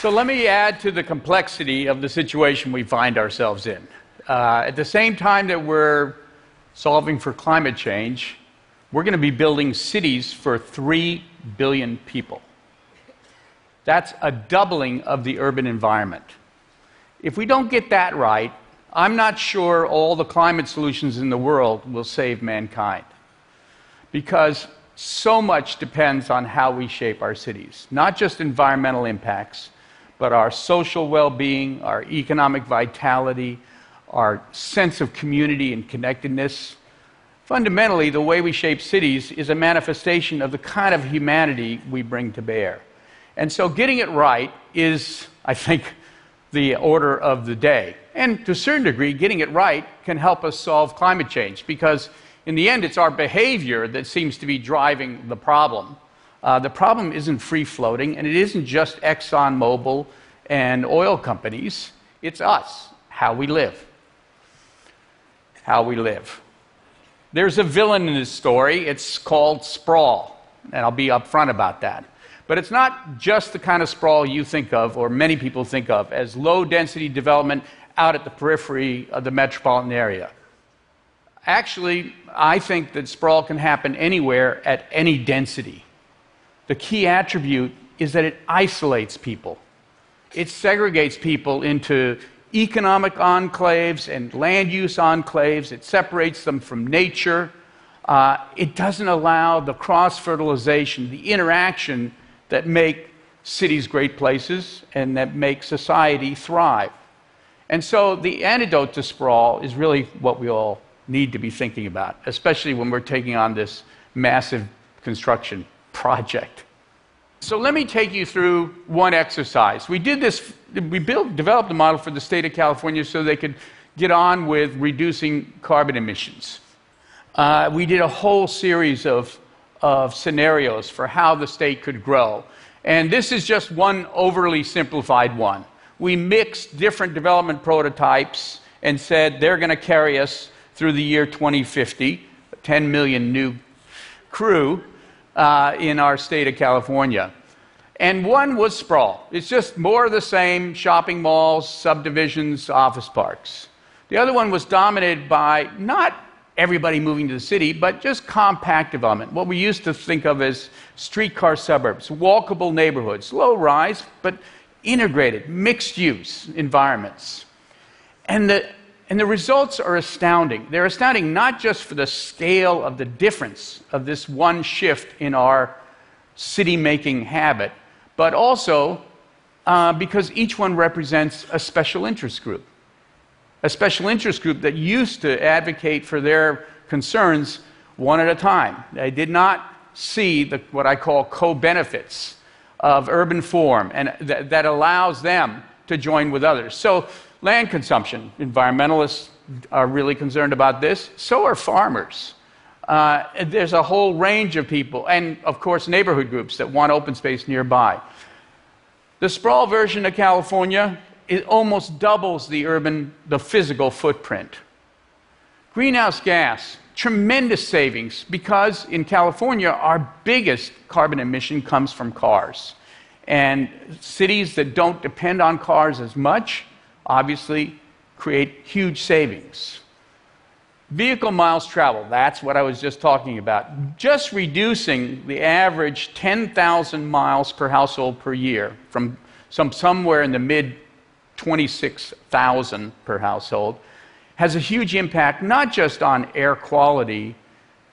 So let me add to the complexity of the situation we find ourselves in. Uh, at the same time that we're solving for climate change, we're going to be building cities for 3 billion people. That's a doubling of the urban environment. If we don't get that right, I'm not sure all the climate solutions in the world will save mankind. Because so much depends on how we shape our cities, not just environmental impacts, but our social well being, our economic vitality, our sense of community and connectedness. Fundamentally, the way we shape cities is a manifestation of the kind of humanity we bring to bear. And so, getting it right is, I think, the order of the day. And to a certain degree, getting it right can help us solve climate change because, in the end, it's our behavior that seems to be driving the problem. Uh, the problem isn't free floating, and it isn't just ExxonMobil and oil companies. It's us, how we live. How we live. There's a villain in this story. It's called sprawl, and I'll be upfront about that. But it's not just the kind of sprawl you think of, or many people think of, as low density development out at the periphery of the metropolitan area. Actually, I think that sprawl can happen anywhere at any density the key attribute is that it isolates people. It segregates people into economic enclaves and land use enclaves. It separates them from nature. Uh, it doesn't allow the cross fertilization, the interaction that make cities great places and that make society thrive. And so the antidote to sprawl is really what we all need to be thinking about, especially when we're taking on this massive construction project. So let me take you through one exercise. We did this, we built, developed a model for the state of California so they could get on with reducing carbon emissions. Uh, we did a whole series of, of scenarios for how the state could grow. And this is just one overly simplified one. We mixed different development prototypes and said they're going to carry us through the year 2050, 10 million new crew uh, in our state of California. And one was sprawl. It's just more of the same shopping malls, subdivisions, office parks. The other one was dominated by not everybody moving to the city, but just compact development, what we used to think of as streetcar suburbs, walkable neighborhoods, low rise, but integrated, mixed use environments. And the and the results are astounding. They're astounding not just for the scale of the difference of this one shift in our city making habit, but also uh, because each one represents a special interest group. A special interest group that used to advocate for their concerns one at a time. They did not see the, what I call co benefits of urban form and th- that allows them to join with others. So land consumption. Environmentalists are really concerned about this. So are farmers. Uh, there's a whole range of people, and of course, neighborhood groups that want open space nearby. The sprawl version of California it almost doubles the urban, the physical footprint. Greenhouse gas, tremendous savings because in California, our biggest carbon emission comes from cars. And cities that don't depend on cars as much obviously create huge savings. Vehicle miles traveled, that's what I was just talking about. Just reducing the average 10,000 miles per household per year from some somewhere in the mid 26,000 per household has a huge impact not just on air quality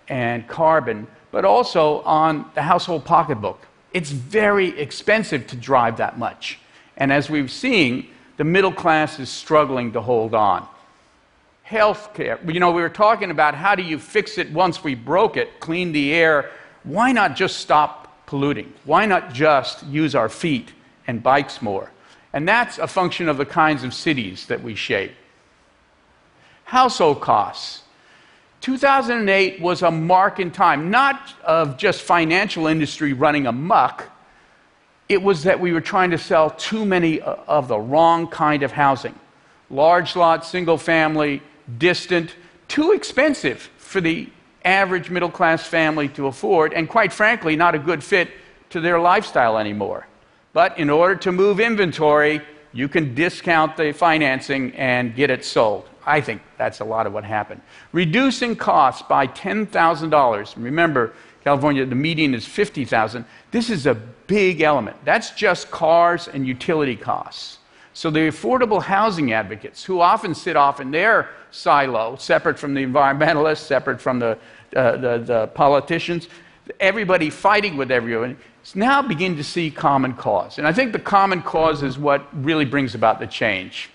and carbon, but also on the household pocketbook. It's very expensive to drive that much. And as we've seen, the middle class is struggling to hold on. Healthcare. You know, we were talking about how do you fix it once we broke it, clean the air. Why not just stop polluting? Why not just use our feet and bikes more? And that's a function of the kinds of cities that we shape. Household costs. 2008 was a mark in time, not of just financial industry running amuck, it was that we were trying to sell too many of the wrong kind of housing large lot, single family, distant, too expensive for the average middle class family to afford, and quite frankly, not a good fit to their lifestyle anymore. But in order to move inventory, you can discount the financing and get it sold. I think that's a lot of what happened. Reducing costs by $10,000. Remember, California, the median is 50,000. This is a big element. That's just cars and utility costs. So the affordable housing advocates, who often sit off in their silo, separate from the environmentalists, separate from the, uh, the, the, politicians, everybody fighting with everyone, now begin to see common cause. And I think the common cause is what really brings about the change.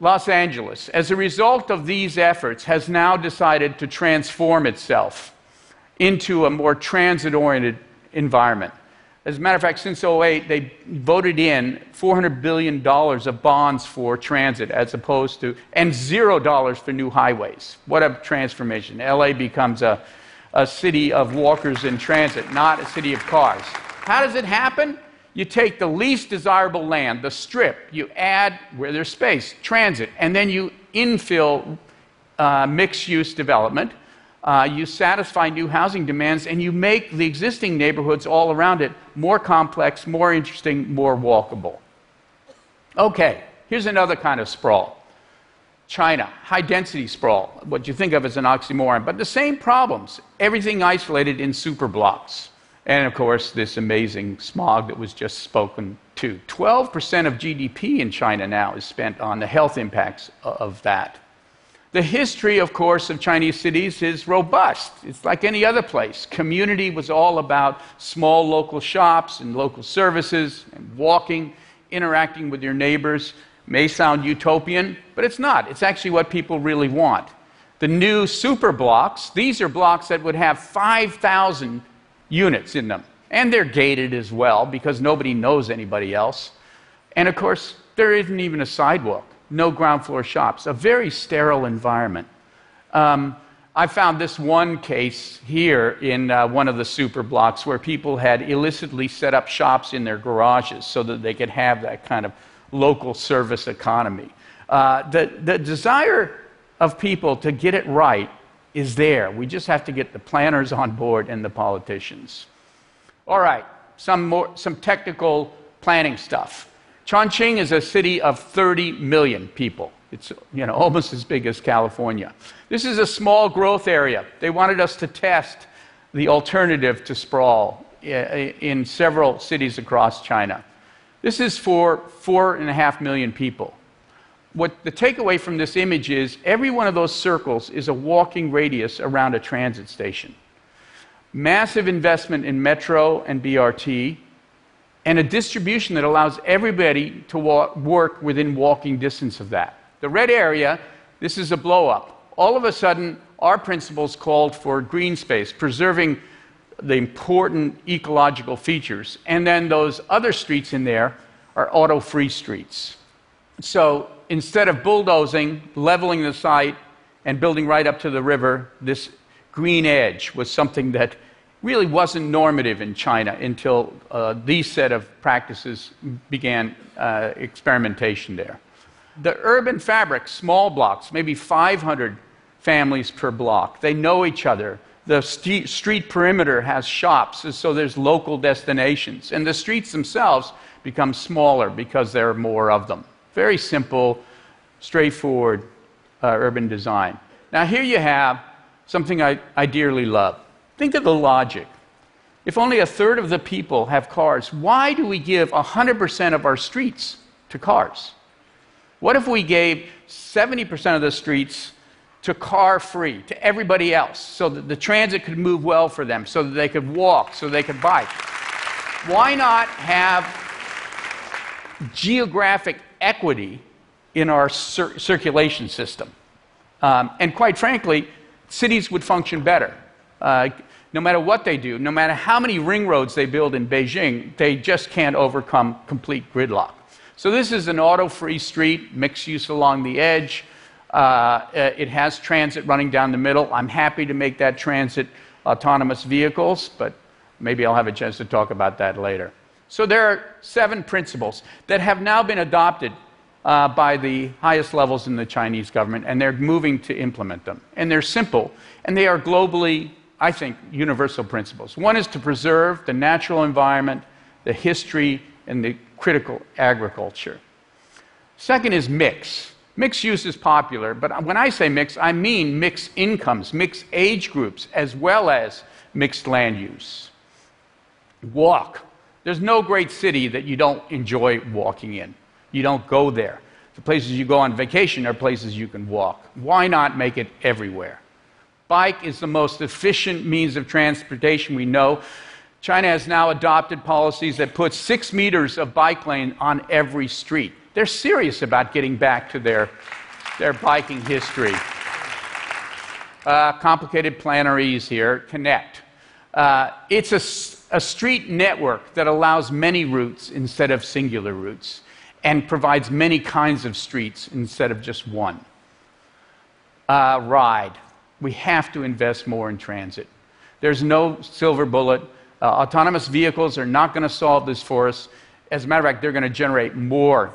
Los Angeles, as a result of these efforts, has now decided to transform itself into a more transit oriented environment. As a matter of fact, since 08, they voted in $400 billion of bonds for transit as opposed to, and zero dollars for new highways. What a transformation. LA becomes a, a city of walkers in transit, not a city of cars. How does it happen? You take the least desirable land, the strip, you add where there's space, transit, and then you infill uh, mixed use development. Uh, you satisfy new housing demands, and you make the existing neighborhoods all around it more complex, more interesting, more walkable. Okay, here's another kind of sprawl China, high density sprawl, what you think of as an oxymoron, but the same problems, everything isolated in super blocks. And of course, this amazing smog that was just spoken to. 12% of GDP in China now is spent on the health impacts of that. The history, of course, of Chinese cities is robust. It's like any other place. Community was all about small local shops and local services and walking, interacting with your neighbors. May sound utopian, but it's not. It's actually what people really want. The new super blocks, these are blocks that would have 5,000 units in them. And they're gated as well because nobody knows anybody else. And of course, there isn't even a sidewalk, no ground floor shops, a very sterile environment. Um, I found this one case here in uh, one of the super blocks where people had illicitly set up shops in their garages so that they could have that kind of local service economy. Uh, the, the desire of people to get it right is there. We just have to get the planners on board and the politicians. All right, some, more, some technical planning stuff. Chongqing is a city of 30 million people. It's you know, almost as big as California. This is a small growth area. They wanted us to test the alternative to sprawl eh, eh, in several cities across China. This is for four and a half million people what the takeaway from this image is every one of those circles is a walking radius around a transit station. Massive investment in metro and BRT, and a distribution that allows everybody to work within walking distance of that. The red area, this is a blow up. All of a sudden, our principles called for green space, preserving the important ecological features. And then those other streets in there are auto free streets. So instead of bulldozing, leveling the site, and building right up to the river, this green edge was something that really wasn't normative in China until uh, these set of practices began uh, experimentation there. The urban fabric, small blocks, maybe 500 families per block, they know each other. The st- street perimeter has shops, so there's local destinations. And the streets themselves become smaller because there are more of them. Very simple, straightforward uh, urban design. Now, here you have something I, I dearly love. Think of the logic. If only a third of the people have cars, why do we give 100% of our streets to cars? What if we gave 70% of the streets to car free, to everybody else, so that the transit could move well for them, so that they could walk, so they could bike? Why not have geographic equity in our cir- circulation system. Um, and quite frankly, cities would function better. Uh, no matter what they do, no matter how many ring roads they build in Beijing, they just can't overcome complete gridlock. So, this is an auto free street, mixed use along the edge. Uh, uh, it has transit running down the middle. I'm happy to make that transit autonomous vehicles, but maybe I'll have a chance to talk about that later. So there are seven principles that have now been adopted uh, by the highest levels in the Chinese government, and they're moving to implement them. And they're simple, and they are globally, I think, universal principles. One is to preserve the natural environment, the history, and the critical agriculture. Second is mix. Mixed use is popular, but when I say mix, I mean mixed incomes, mixed age groups, as well as mixed land use. Walk. There's no great city that you don't enjoy walking in. You don't go there. The places you go on vacation are places you can walk. Why not make it everywhere? Bike is the most efficient means of transportation we know. China has now adopted policies that put six meters of bike lane on every street. They're serious about getting back to their, their biking history. Uh, complicated planaries here, connect. Uh, it's a, a street network that allows many routes instead of singular routes and provides many kinds of streets instead of just one. Uh, ride. We have to invest more in transit. There's no silver bullet. Uh, autonomous vehicles are not going to solve this for us. As a matter of fact, they're going to generate more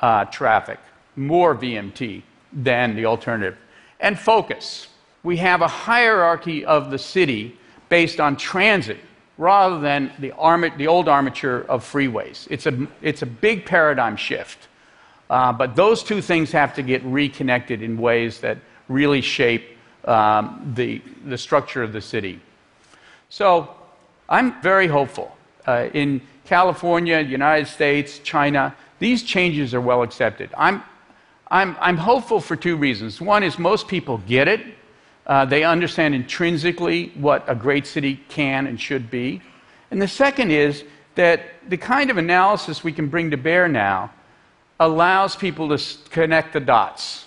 uh, traffic, more VMT than the alternative. And focus. We have a hierarchy of the city based on transit rather than the, arma- the old armature of freeways. It's a, it's a big paradigm shift. Uh, but those two things have to get reconnected in ways that really shape um, the, the structure of the city. So I'm very hopeful. Uh, in California, United States, China, these changes are well accepted. I'm, I'm, I'm hopeful for two reasons. One is most people get it, uh, they understand intrinsically what a great city can and should be. And the second is that the kind of analysis we can bring to bear now allows people to connect the dots,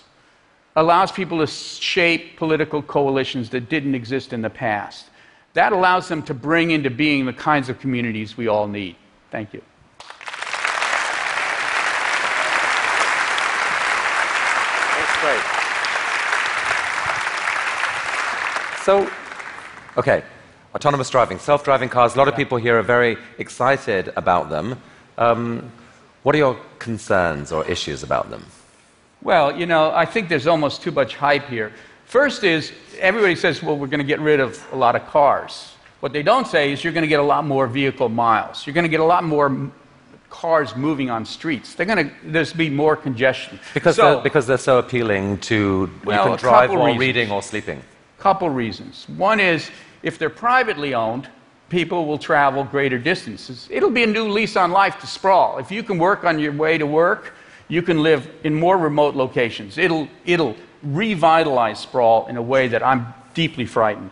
allows people to shape political coalitions that didn't exist in the past. That allows them to bring into being the kinds of communities we all need. Thank you. That's great. So, okay, autonomous driving, self driving cars, a lot of people here are very excited about them. Um, what are your concerns or issues about them? Well, you know, I think there's almost too much hype here. First is everybody says, well, we're going to get rid of a lot of cars. What they don't say is you're going to get a lot more vehicle miles. You're going to get a lot more cars moving on streets. They're going to there's be more congestion because so, they're, because they're so appealing to well, you can drive while reasons. reading or sleeping. Couple reasons. One is if they're privately owned, people will travel greater distances. It'll be a new lease on life to sprawl. If you can work on your way to work, you can live in more remote locations. It'll it'll revitalize sprawl in a way that I'm deeply frightened.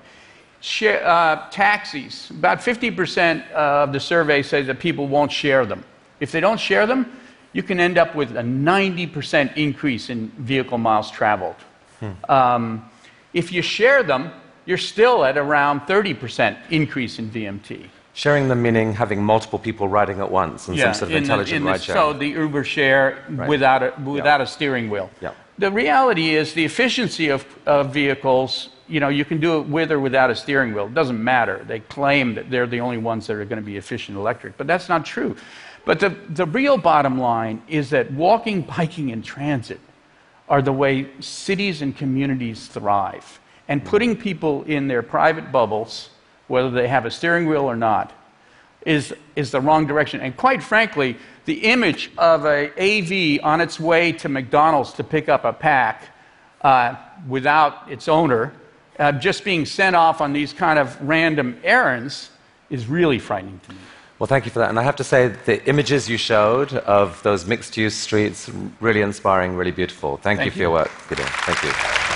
Share, uh, taxis, about 50% of the survey says that people won't share them. If they don't share them, you can end up with a 90% increase in vehicle miles traveled. Hmm. Um, if you share them, you're still at around 30% increase in VMT. Sharing them meaning having multiple people riding at once and yeah, some sort of intelligent the, ride sharing. So the Uber share right. without, a, without yeah. a steering wheel. Yeah. The reality is the efficiency of, of vehicles, you know, you can do it with or without a steering wheel. It doesn't matter. They claim that they're the only ones that are going to be efficient electric, but that's not true. But the, the real bottom line is that walking, biking, and transit are the way cities and communities thrive. And mm. putting people in their private bubbles, whether they have a steering wheel or not, is, is the wrong direction. And quite frankly, the image of a AV on its way to McDonald's to pick up a pack uh, without its owner, uh, just being sent off on these kind of random errands, is really frightening to me. Well, thank you for that. And I have to say, the images you showed of those mixed use streets, really inspiring, really beautiful. Thank, thank you for you. your work, Peter. Thank you.